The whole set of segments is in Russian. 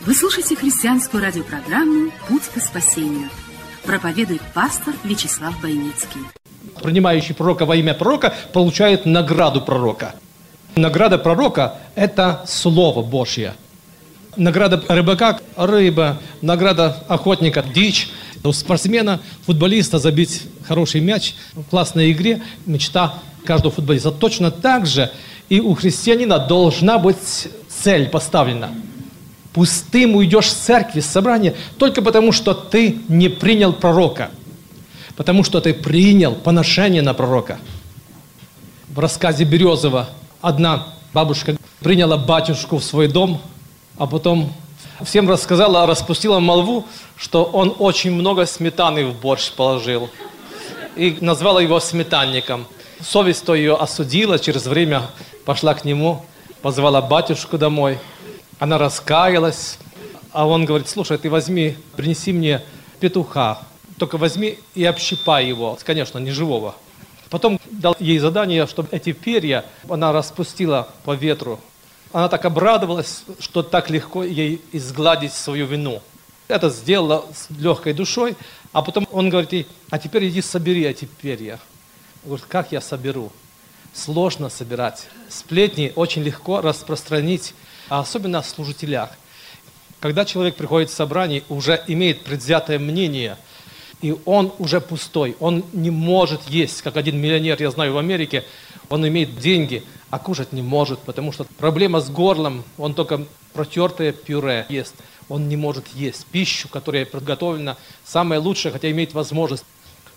Вы слушаете христианскую радиопрограмму «Путь к спасению». Проповедует пастор Вячеслав Бойницкий. Принимающий пророка во имя пророка получает награду пророка. Награда пророка – это Слово Божье. Награда рыбака – рыба. Награда охотника – дичь. У спортсмена, футболиста забить хороший мяч в классной игре – мечта каждого футболиста. Точно так же и у христианина должна быть цель поставлена. Пустым уйдешь с церкви, с собрания, только потому, что ты не принял пророка. Потому что ты принял поношение на пророка. В рассказе Березова одна бабушка приняла батюшку в свой дом, а потом всем рассказала, распустила молву, что он очень много сметаны в борщ положил. И назвала его сметанником. Совесть то ее осудила, через время пошла к нему, позвала батюшку домой. Она раскаялась, а он говорит, слушай, ты возьми, принеси мне петуха, только возьми и общипай его, конечно, не живого. Потом дал ей задание, чтобы эти перья она распустила по ветру. Она так обрадовалась, что так легко ей изгладить свою вину. Это сделала с легкой душой, а потом он говорит ей, а теперь иди собери эти перья. Говорит, как я соберу? Сложно собирать. Сплетни очень легко распространить, а особенно о служителях. Когда человек приходит в собрание, уже имеет предвзятое мнение, и он уже пустой, он не может есть, как один миллионер, я знаю, в Америке, он имеет деньги, а кушать не может, потому что проблема с горлом, он только протертое пюре ест, он не может есть пищу, которая приготовлена, самое лучшее, хотя имеет возможность.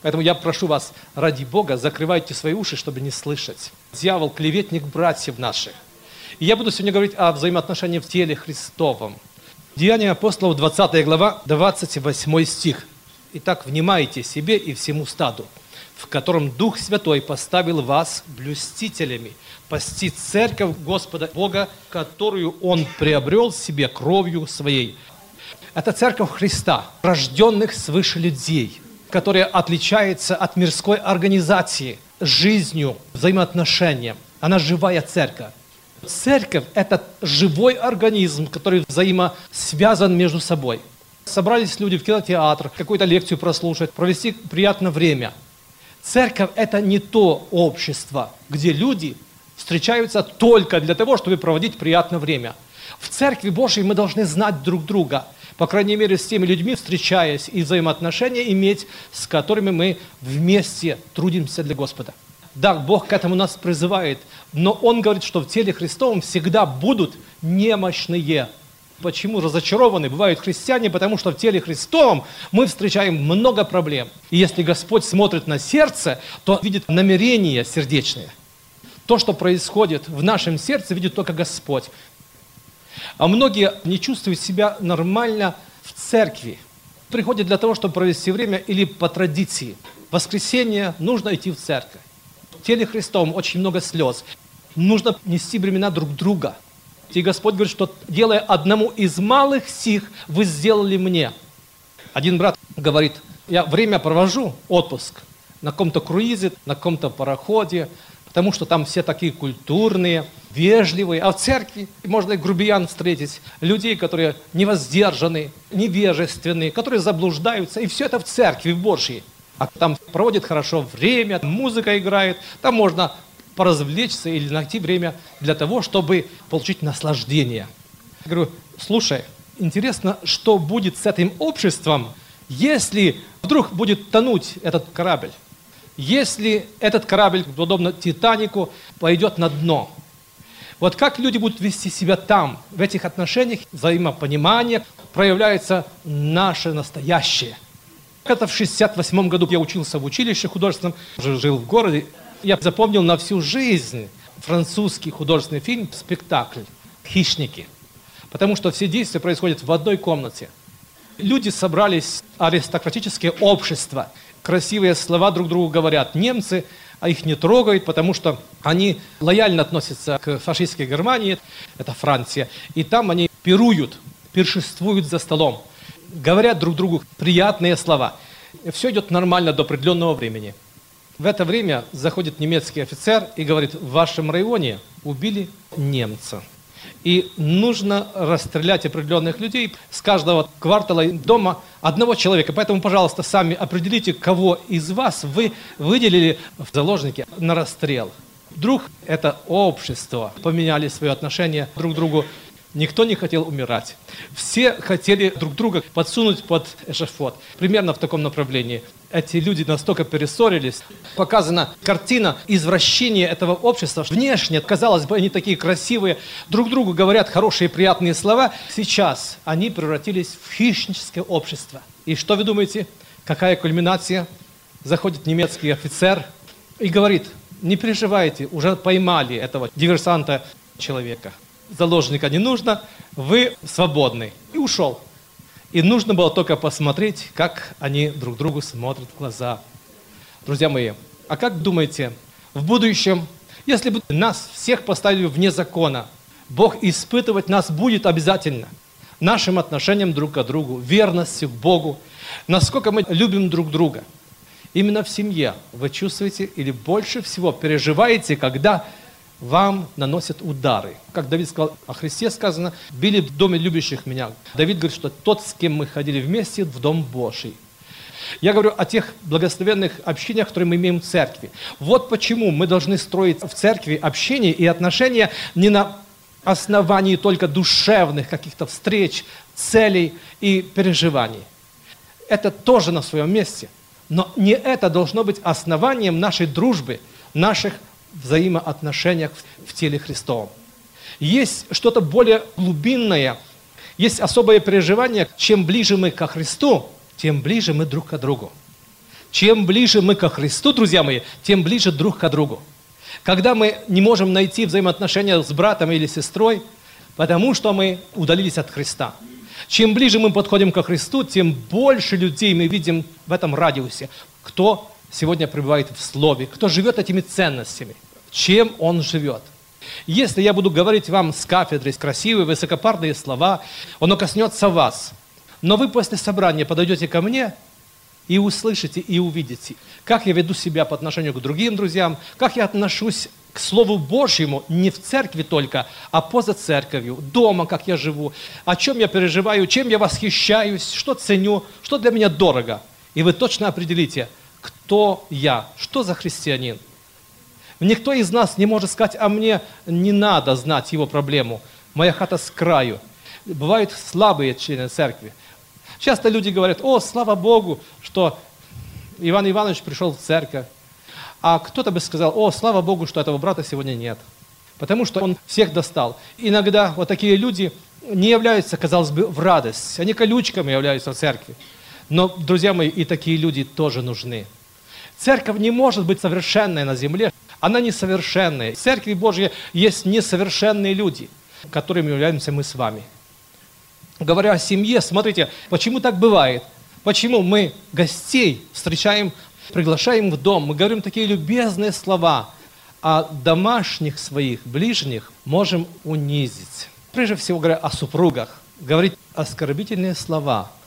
Поэтому я прошу вас, ради Бога, закрывайте свои уши, чтобы не слышать. Дьявол – клеветник братьев наших. И я буду сегодня говорить о взаимоотношении в теле Христовом. Деяния апостолов, 20 глава, 28 стих. Итак, внимайте себе и всему стаду, в котором Дух Святой поставил вас блюстителями, пасти церковь Господа Бога, которую Он приобрел себе кровью своей. Это церковь Христа, рожденных свыше людей – которая отличается от мирской организации жизнью, взаимоотношением. Она живая церковь. Церковь – это живой организм, который взаимосвязан между собой. Собрались люди в кинотеатр, какую-то лекцию прослушать, провести приятное время. Церковь – это не то общество, где люди встречаются только для того, чтобы проводить приятное время. В Церкви Божьей мы должны знать друг друга – по крайней мере, с теми людьми, встречаясь и взаимоотношения иметь, с которыми мы вместе трудимся для Господа. Да, Бог к этому нас призывает, но Он говорит, что в теле Христовом всегда будут немощные. Почему разочарованы бывают христиане? Потому что в теле Христовом мы встречаем много проблем. И если Господь смотрит на сердце, то видит намерения сердечные. То, что происходит в нашем сердце, видит только Господь. А многие не чувствуют себя нормально в церкви. Приходят для того, чтобы провести время или по традиции. В воскресенье нужно идти в церковь. Теле Христовом очень много слез. Нужно нести бремена друг друга. И Господь говорит, что делая одному из малых сих, вы сделали мне. Один брат говорит, я время провожу, отпуск, на каком-то круизе, на каком-то пароходе, потому что там все такие культурные, вежливые. А в церкви можно и грубиян встретить, людей, которые невоздержаны, невежественные, которые заблуждаются. И все это в церкви Божьей. А там проводит хорошо время, музыка играет, там можно поразвлечься или найти время для того, чтобы получить наслаждение. Я говорю, слушай, интересно, что будет с этим обществом, если вдруг будет тонуть этот корабль? если этот корабль, подобно Титанику, пойдет на дно. Вот как люди будут вести себя там, в этих отношениях, взаимопонимание, проявляется наше настоящее. Это в 68 году я учился в училище художественном, жил в городе. Я запомнил на всю жизнь французский художественный фильм «Спектакль. Хищники». Потому что все действия происходят в одной комнате. Люди собрались, аристократическое общество. Красивые слова друг другу говорят. Немцы а их не трогают, потому что они лояльно относятся к фашистской Германии, это Франция, и там они пируют, пиршествуют за столом, говорят друг другу приятные слова. Все идет нормально до определенного времени. В это время заходит немецкий офицер и говорит, в вашем районе убили немца. И нужно расстрелять определенных людей с каждого квартала дома одного человека. Поэтому, пожалуйста, сами определите, кого из вас вы выделили в заложники на расстрел. Вдруг это общество поменяли свое отношение друг к другу Никто не хотел умирать. Все хотели друг друга подсунуть под эшафот. Примерно в таком направлении. Эти люди настолько перессорились. Показана картина извращения этого общества. Внешне, казалось бы, они такие красивые, друг другу говорят хорошие приятные слова. Сейчас они превратились в хищническое общество. И что вы думаете? Какая кульминация? Заходит немецкий офицер и говорит, не переживайте, уже поймали этого диверсанта человека заложника не нужно, вы свободны. И ушел. И нужно было только посмотреть, как они друг другу смотрят в глаза. Друзья мои, а как думаете, в будущем, если бы нас всех поставили вне закона, Бог испытывать нас будет обязательно нашим отношением друг к другу, верностью к Богу, насколько мы любим друг друга. Именно в семье вы чувствуете или больше всего переживаете, когда вам наносят удары. Как Давид сказал о Христе, сказано, били в доме любящих меня. Давид говорит, что тот, с кем мы ходили вместе, в дом Божий. Я говорю о тех благословенных общениях, которые мы имеем в церкви. Вот почему мы должны строить в церкви общение и отношения не на основании только душевных каких-то встреч, целей и переживаний. Это тоже на своем месте. Но не это должно быть основанием нашей дружбы, наших взаимоотношениях в теле Христовом. Есть что-то более глубинное, есть особое переживание, чем ближе мы ко Христу, тем ближе мы друг к другу. Чем ближе мы ко Христу, друзья мои, тем ближе друг к другу. Когда мы не можем найти взаимоотношения с братом или сестрой, потому что мы удалились от Христа. Чем ближе мы подходим ко Христу, тем больше людей мы видим в этом радиусе, кто сегодня пребывает в Слове, кто живет этими ценностями, чем он живет. Если я буду говорить вам с кафедры красивые, высокопарные слова, оно коснется вас. Но вы после собрания подойдете ко мне и услышите, и увидите, как я веду себя по отношению к другим друзьям, как я отношусь к Слову Божьему не в церкви только, а поза церковью, дома, как я живу, о чем я переживаю, чем я восхищаюсь, что ценю, что для меня дорого. И вы точно определите – кто я, что за христианин. Никто из нас не может сказать, а мне не надо знать его проблему. Моя хата с краю. Бывают слабые члены церкви. Часто люди говорят, о, слава Богу, что Иван Иванович пришел в церковь. А кто-то бы сказал, о, слава Богу, что этого брата сегодня нет. Потому что он всех достал. Иногда вот такие люди не являются, казалось бы, в радость. Они колючками являются в церкви. Но, друзья мои, и такие люди тоже нужны. Церковь не может быть совершенной на земле. Она несовершенная. В Церкви Божьей есть несовершенные люди, которыми являемся мы с вами. Говоря о семье, смотрите, почему так бывает? Почему мы гостей встречаем, приглашаем в дом, мы говорим такие любезные слова, а домашних своих, ближних можем унизить. Прежде всего, говоря о супругах, говорить оскорбительные слова –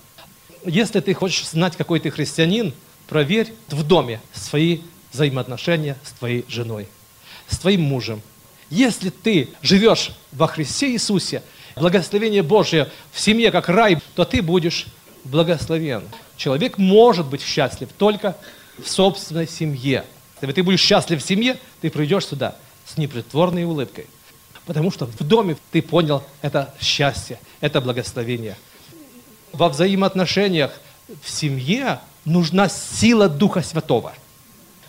если ты хочешь знать, какой ты христианин, проверь в доме свои взаимоотношения с твоей женой, с твоим мужем. Если ты живешь во Христе Иисусе, благословение Божье в семье как рай, то ты будешь благословен. Человек может быть счастлив только в собственной семье. Если ты будешь счастлив в семье, ты придешь сюда с непритворной улыбкой. Потому что в доме ты понял это счастье, это благословение во взаимоотношениях в семье нужна сила Духа Святого.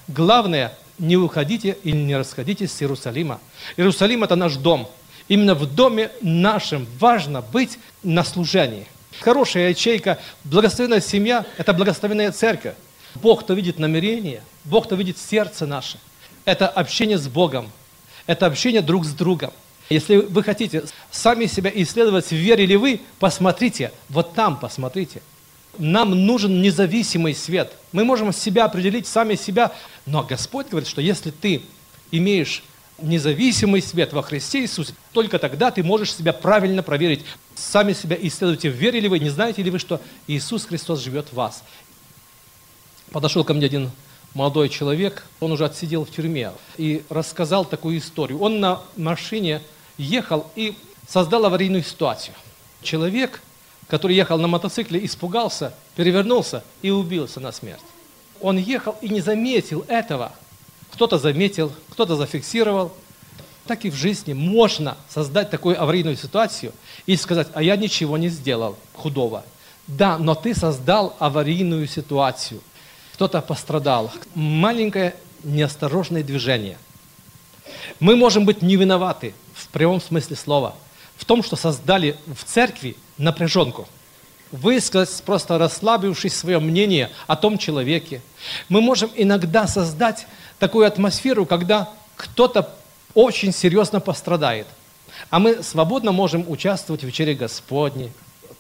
Главное, не уходите или не расходитесь с Иерусалима. Иерусалим – это наш дом. Именно в доме нашем важно быть на служении. Хорошая ячейка, благословенная семья – это благословенная церковь. Бог-то видит намерение, Бог-то видит сердце наше. Это общение с Богом, это общение друг с другом. Если вы хотите сами себя исследовать, верили вы, посмотрите, вот там посмотрите. Нам нужен независимый свет. Мы можем себя определить, сами себя. Но Господь говорит, что если ты имеешь независимый свет во Христе Иисусе, только тогда ты можешь себя правильно проверить. Сами себя исследуйте, верили вы, не знаете ли вы, что Иисус Христос живет в вас. Подошел ко мне один молодой человек, он уже отсидел в тюрьме, и рассказал такую историю. Он на машине ехал и создал аварийную ситуацию. Человек, который ехал на мотоцикле, испугался, перевернулся и убился на смерть. Он ехал и не заметил этого. Кто-то заметил, кто-то зафиксировал. Так и в жизни можно создать такую аварийную ситуацию и сказать, а я ничего не сделал худого. Да, но ты создал аварийную ситуацию. Кто-то пострадал. Маленькое неосторожное движение. Мы можем быть не виноваты в прямом смысле слова в том, что создали в церкви напряженку. Высказать, просто расслабившись свое мнение о том человеке. Мы можем иногда создать такую атмосферу, когда кто-то очень серьезно пострадает. А мы свободно можем участвовать в вечере Господней,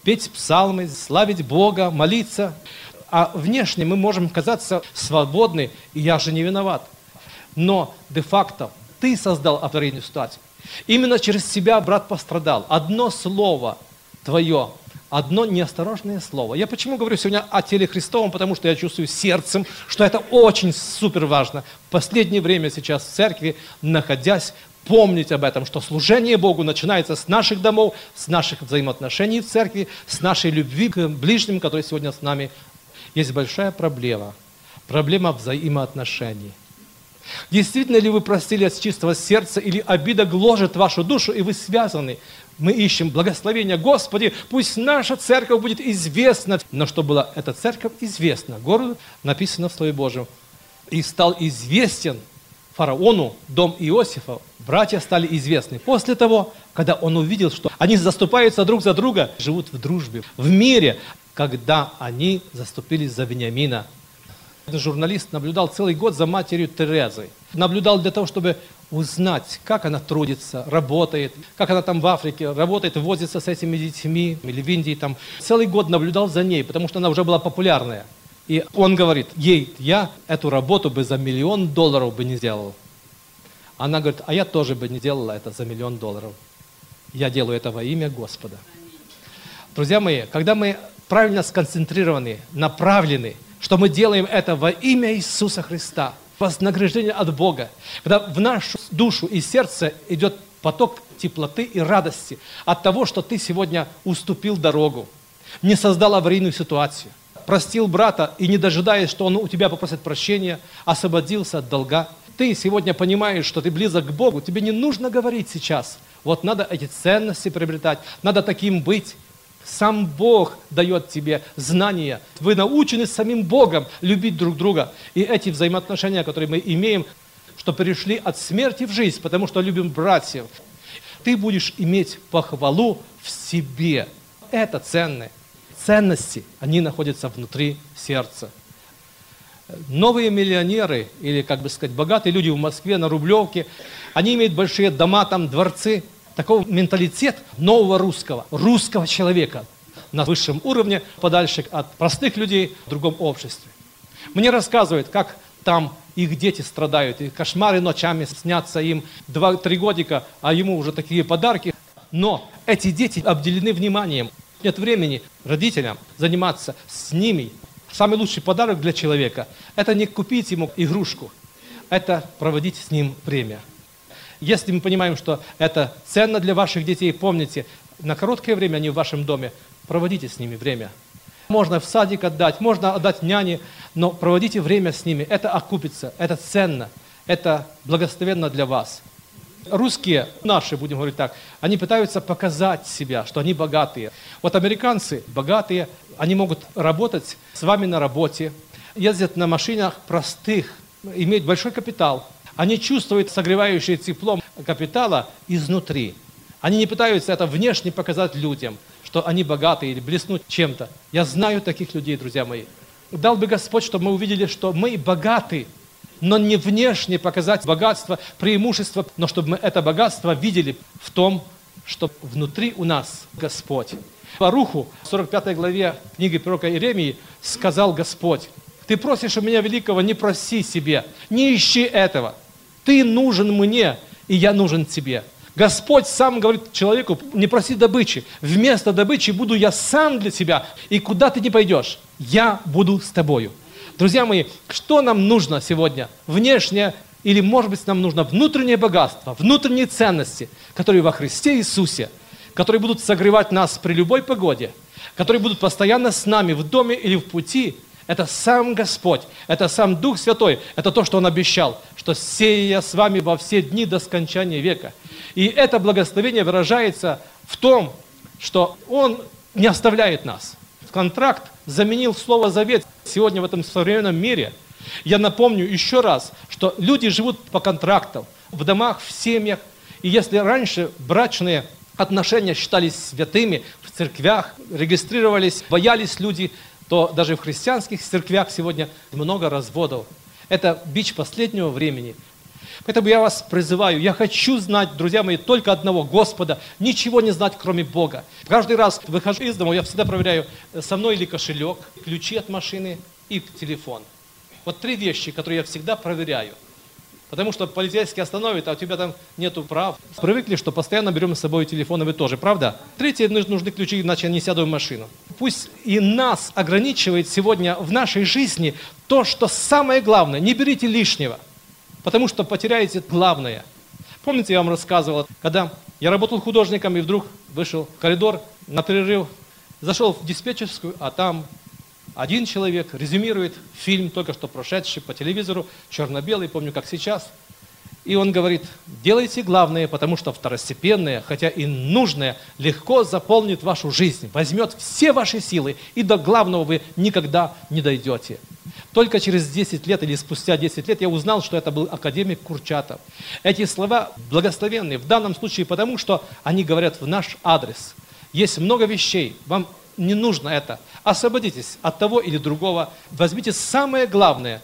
петь псалмы, славить Бога, молиться. А внешне мы можем казаться свободны, и я же не виноват. Но де-факто ты создал аварийную ситуацию. Именно через себя брат пострадал. Одно слово твое одно неосторожное слово. Я почему говорю сегодня о теле Христовом? Потому что я чувствую сердцем, что это очень супер важно. Последнее время сейчас в церкви, находясь, помнить об этом, что служение Богу начинается с наших домов, с наших взаимоотношений в церкви, с нашей любви к ближним, которые сегодня с нами. Есть большая проблема. Проблема взаимоотношений. Действительно ли вы простили от чистого сердца, или обида гложет вашу душу, и вы связаны мы ищем благословения. Господи, пусть наша церковь будет известна. Но что была эта церковь известна? Городу написано в Слове Божьем. И стал известен фараону дом Иосифа. Братья стали известны. После того, когда он увидел, что они заступаются друг за друга, живут в дружбе, в мире, когда они заступились за Вениамина. Журналист наблюдал целый год за матерью Терезой. Наблюдал для того, чтобы узнать, как она трудится, работает, как она там в Африке работает, возится с этими детьми, или в Индии там. Целый год наблюдал за ней, потому что она уже была популярная. И он говорит ей, я эту работу бы за миллион долларов бы не сделал. Она говорит, а я тоже бы не делала это за миллион долларов. Я делаю это во имя Господа. Друзья мои, когда мы правильно сконцентрированы, направлены, что мы делаем это во имя Иисуса Христа – вознаграждение от Бога. Когда в нашу душу и сердце идет поток теплоты и радости от того, что ты сегодня уступил дорогу, не создал аварийную ситуацию, простил брата и не дожидаясь, что он у тебя попросит прощения, освободился от долга. Ты сегодня понимаешь, что ты близок к Богу, тебе не нужно говорить сейчас. Вот надо эти ценности приобретать, надо таким быть. Сам Бог дает тебе знания. Вы научены самим Богом любить друг друга. И эти взаимоотношения, которые мы имеем, что перешли от смерти в жизнь, потому что любим братьев, ты будешь иметь похвалу в себе. Это ценные. Ценности, они находятся внутри сердца. Новые миллионеры, или, как бы сказать, богатые люди в Москве на Рублевке, они имеют большие дома, там дворцы – такого менталитет нового русского, русского человека на высшем уровне, подальше от простых людей в другом обществе. Мне рассказывают, как там их дети страдают, и кошмары ночами снятся им два-три годика, а ему уже такие подарки. Но эти дети обделены вниманием. Нет времени родителям заниматься с ними. Самый лучший подарок для человека – это не купить ему игрушку, это проводить с ним время. Если мы понимаем, что это ценно для ваших детей, помните, на короткое время они в вашем доме, проводите с ними время. Можно в садик отдать, можно отдать няне, но проводите время с ними. Это окупится, это ценно, это благословенно для вас. Русские, наши, будем говорить так, они пытаются показать себя, что они богатые. Вот американцы богатые, они могут работать с вами на работе, ездят на машинах простых, иметь большой капитал – они чувствуют согревающее тепло капитала изнутри. Они не пытаются это внешне показать людям, что они богаты или блеснуть чем-то. Я знаю таких людей, друзья мои. Дал бы Господь, чтобы мы увидели, что мы богаты но не внешне показать богатство, преимущество, но чтобы мы это богатство видели в том, что внутри у нас Господь. Баруху, в 45 главе книги пророка Иеремии, сказал Господь, «Ты просишь у меня великого, не проси себе, не ищи этого. Ты нужен мне, и я нужен тебе». Господь сам говорит человеку, не проси добычи. Вместо добычи буду я сам для тебя. И куда ты не пойдешь, я буду с тобою. Друзья мои, что нам нужно сегодня? Внешнее или, может быть, нам нужно внутреннее богатство, внутренние ценности, которые во Христе Иисусе, которые будут согревать нас при любой погоде, которые будут постоянно с нами в доме или в пути. Это сам Господь, это сам Дух Святой, это то, что Он обещал, что сея с вами во все дни до скончания века. И это благословение выражается в том, что Он не оставляет нас. Контракт заменил слово «завет» сегодня в этом современном мире. Я напомню еще раз, что люди живут по контрактам, в домах, в семьях. И если раньше брачные отношения считались святыми, в церквях регистрировались, боялись люди, то даже в христианских церквях сегодня много разводов. Это бич последнего времени. Поэтому я вас призываю, я хочу знать, друзья мои, только одного Господа, ничего не знать, кроме Бога. Каждый раз выхожу из дома, я всегда проверяю, э, со мной или кошелек, ключи от машины и телефон. Вот три вещи, которые я всегда проверяю. Потому что полицейский остановит, а у тебя там нету прав. Привыкли, что постоянно берем с собой телефон, и вы тоже, правда? Третье, нужны ключи, иначе я не сяду в машину. Пусть и нас ограничивает сегодня в нашей жизни то, что самое главное. Не берите лишнего потому что потеряете главное. Помните, я вам рассказывал, когда я работал художником и вдруг вышел в коридор на перерыв, зашел в диспетчерскую, а там один человек резюмирует фильм, только что прошедший по телевизору, черно-белый, помню, как сейчас. И он говорит, делайте главное, потому что второстепенное, хотя и нужное, легко заполнит вашу жизнь, возьмет все ваши силы, и до главного вы никогда не дойдете. Только через 10 лет или спустя 10 лет я узнал, что это был академик Курчатов. Эти слова благословенные в данном случае потому, что они говорят в наш адрес. Есть много вещей, вам не нужно это. Освободитесь от того или другого. Возьмите самое главное,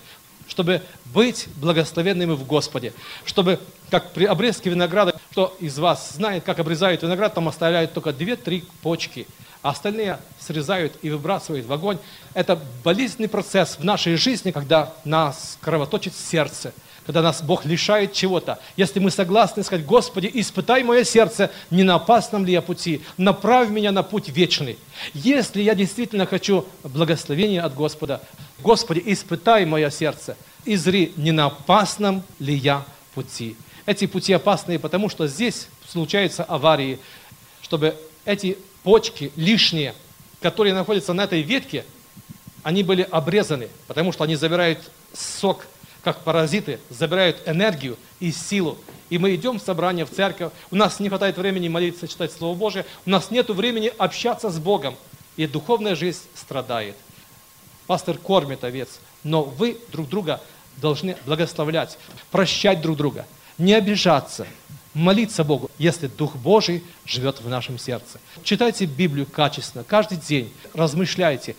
чтобы быть благословенными в Господе. Чтобы, как при обрезке винограда, кто из вас знает, как обрезают виноград, там оставляют только 2-3 почки – а остальные срезают и выбрасывают в огонь. Это болезненный процесс в нашей жизни, когда нас кровоточит сердце, когда нас Бог лишает чего-то. Если мы согласны сказать, Господи, испытай мое сердце, не на опасном ли я пути, направь меня на путь вечный. Если я действительно хочу благословения от Господа, Господи, испытай мое сердце, и зри, не на опасном ли я пути. Эти пути опасные, потому что здесь случаются аварии, чтобы эти почки лишние, которые находятся на этой ветке, они были обрезаны, потому что они забирают сок, как паразиты, забирают энергию и силу. И мы идем в собрание, в церковь, у нас не хватает времени молиться, читать Слово Божие, у нас нет времени общаться с Богом, и духовная жизнь страдает. Пастор кормит овец, но вы друг друга должны благословлять, прощать друг друга, не обижаться, молиться Богу, если Дух Божий живет в нашем сердце. Читайте Библию качественно, каждый день, размышляйте,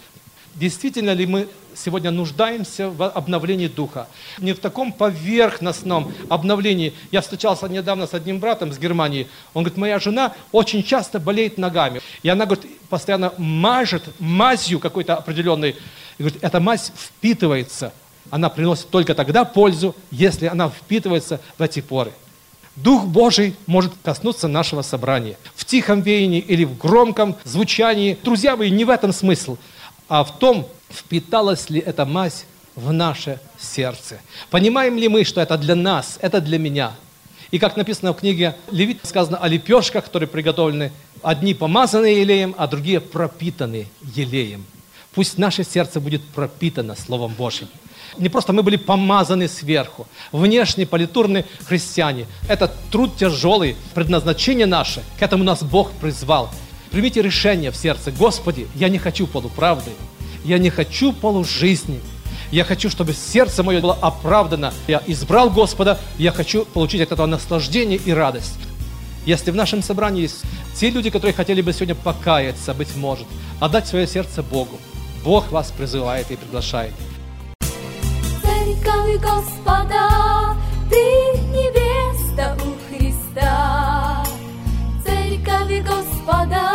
действительно ли мы сегодня нуждаемся в обновлении духа. Не в таком поверхностном обновлении. Я встречался недавно с одним братом с Германии. Он говорит, моя жена очень часто болеет ногами. И она, говорит, постоянно мажет мазью какой-то определенной. И говорит, эта мазь впитывается. Она приносит только тогда пользу, если она впитывается в эти поры. Дух Божий может коснуться нашего собрания. В тихом веянии или в громком звучании. Друзья мои, не в этом смысл, а в том, впиталась ли эта мазь в наше сердце. Понимаем ли мы, что это для нас, это для меня? И как написано в книге Левит, сказано о лепешках, которые приготовлены, одни помазанные елеем, а другие пропитаны елеем. Пусть наше сердце будет пропитано Словом Божьим. Не просто мы были помазаны сверху. Внешне политурные христиане. Это труд тяжелый, предназначение наше. К этому нас Бог призвал. Примите решение в сердце. Господи, я не хочу полуправды. Я не хочу полужизни. Я хочу, чтобы сердце мое было оправдано. Я избрал Господа. Я хочу получить от этого наслаждение и радость. Если в нашем собрании есть те люди, которые хотели бы сегодня покаяться, быть может, отдать свое сердце Богу, Бог вас призывает и приглашает. Церковь Господа, ты невеста у Христа. Церковь Господа,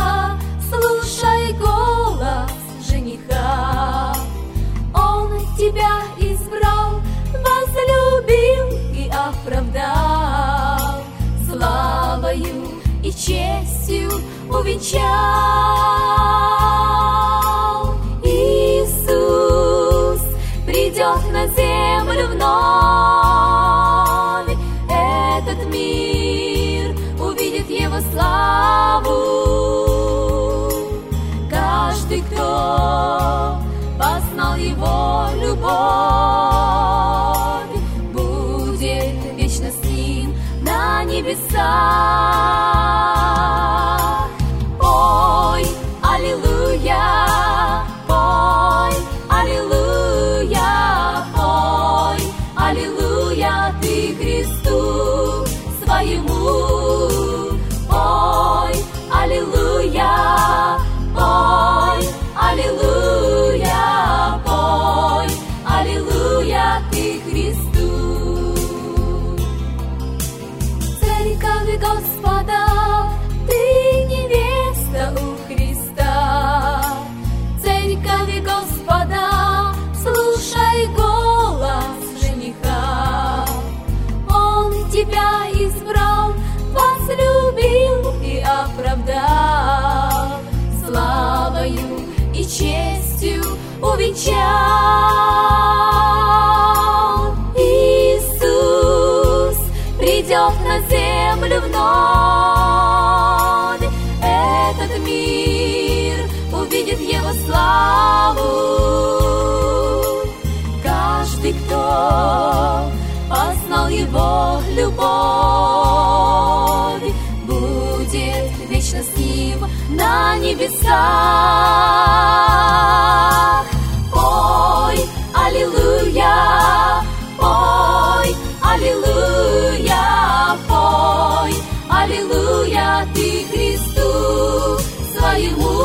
честью увенчал. Иисус придет на землю вновь, этот мир увидит его славу. Каждый, кто познал его любовь, будет вечно с ним на небесах. небесах. Пой, аллилуйя, пой, аллилуйя, пой, аллилуйя, ты Христу своему.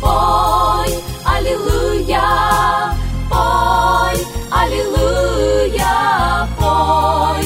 Пой, аллилуйя, пой, аллилуйя, пой,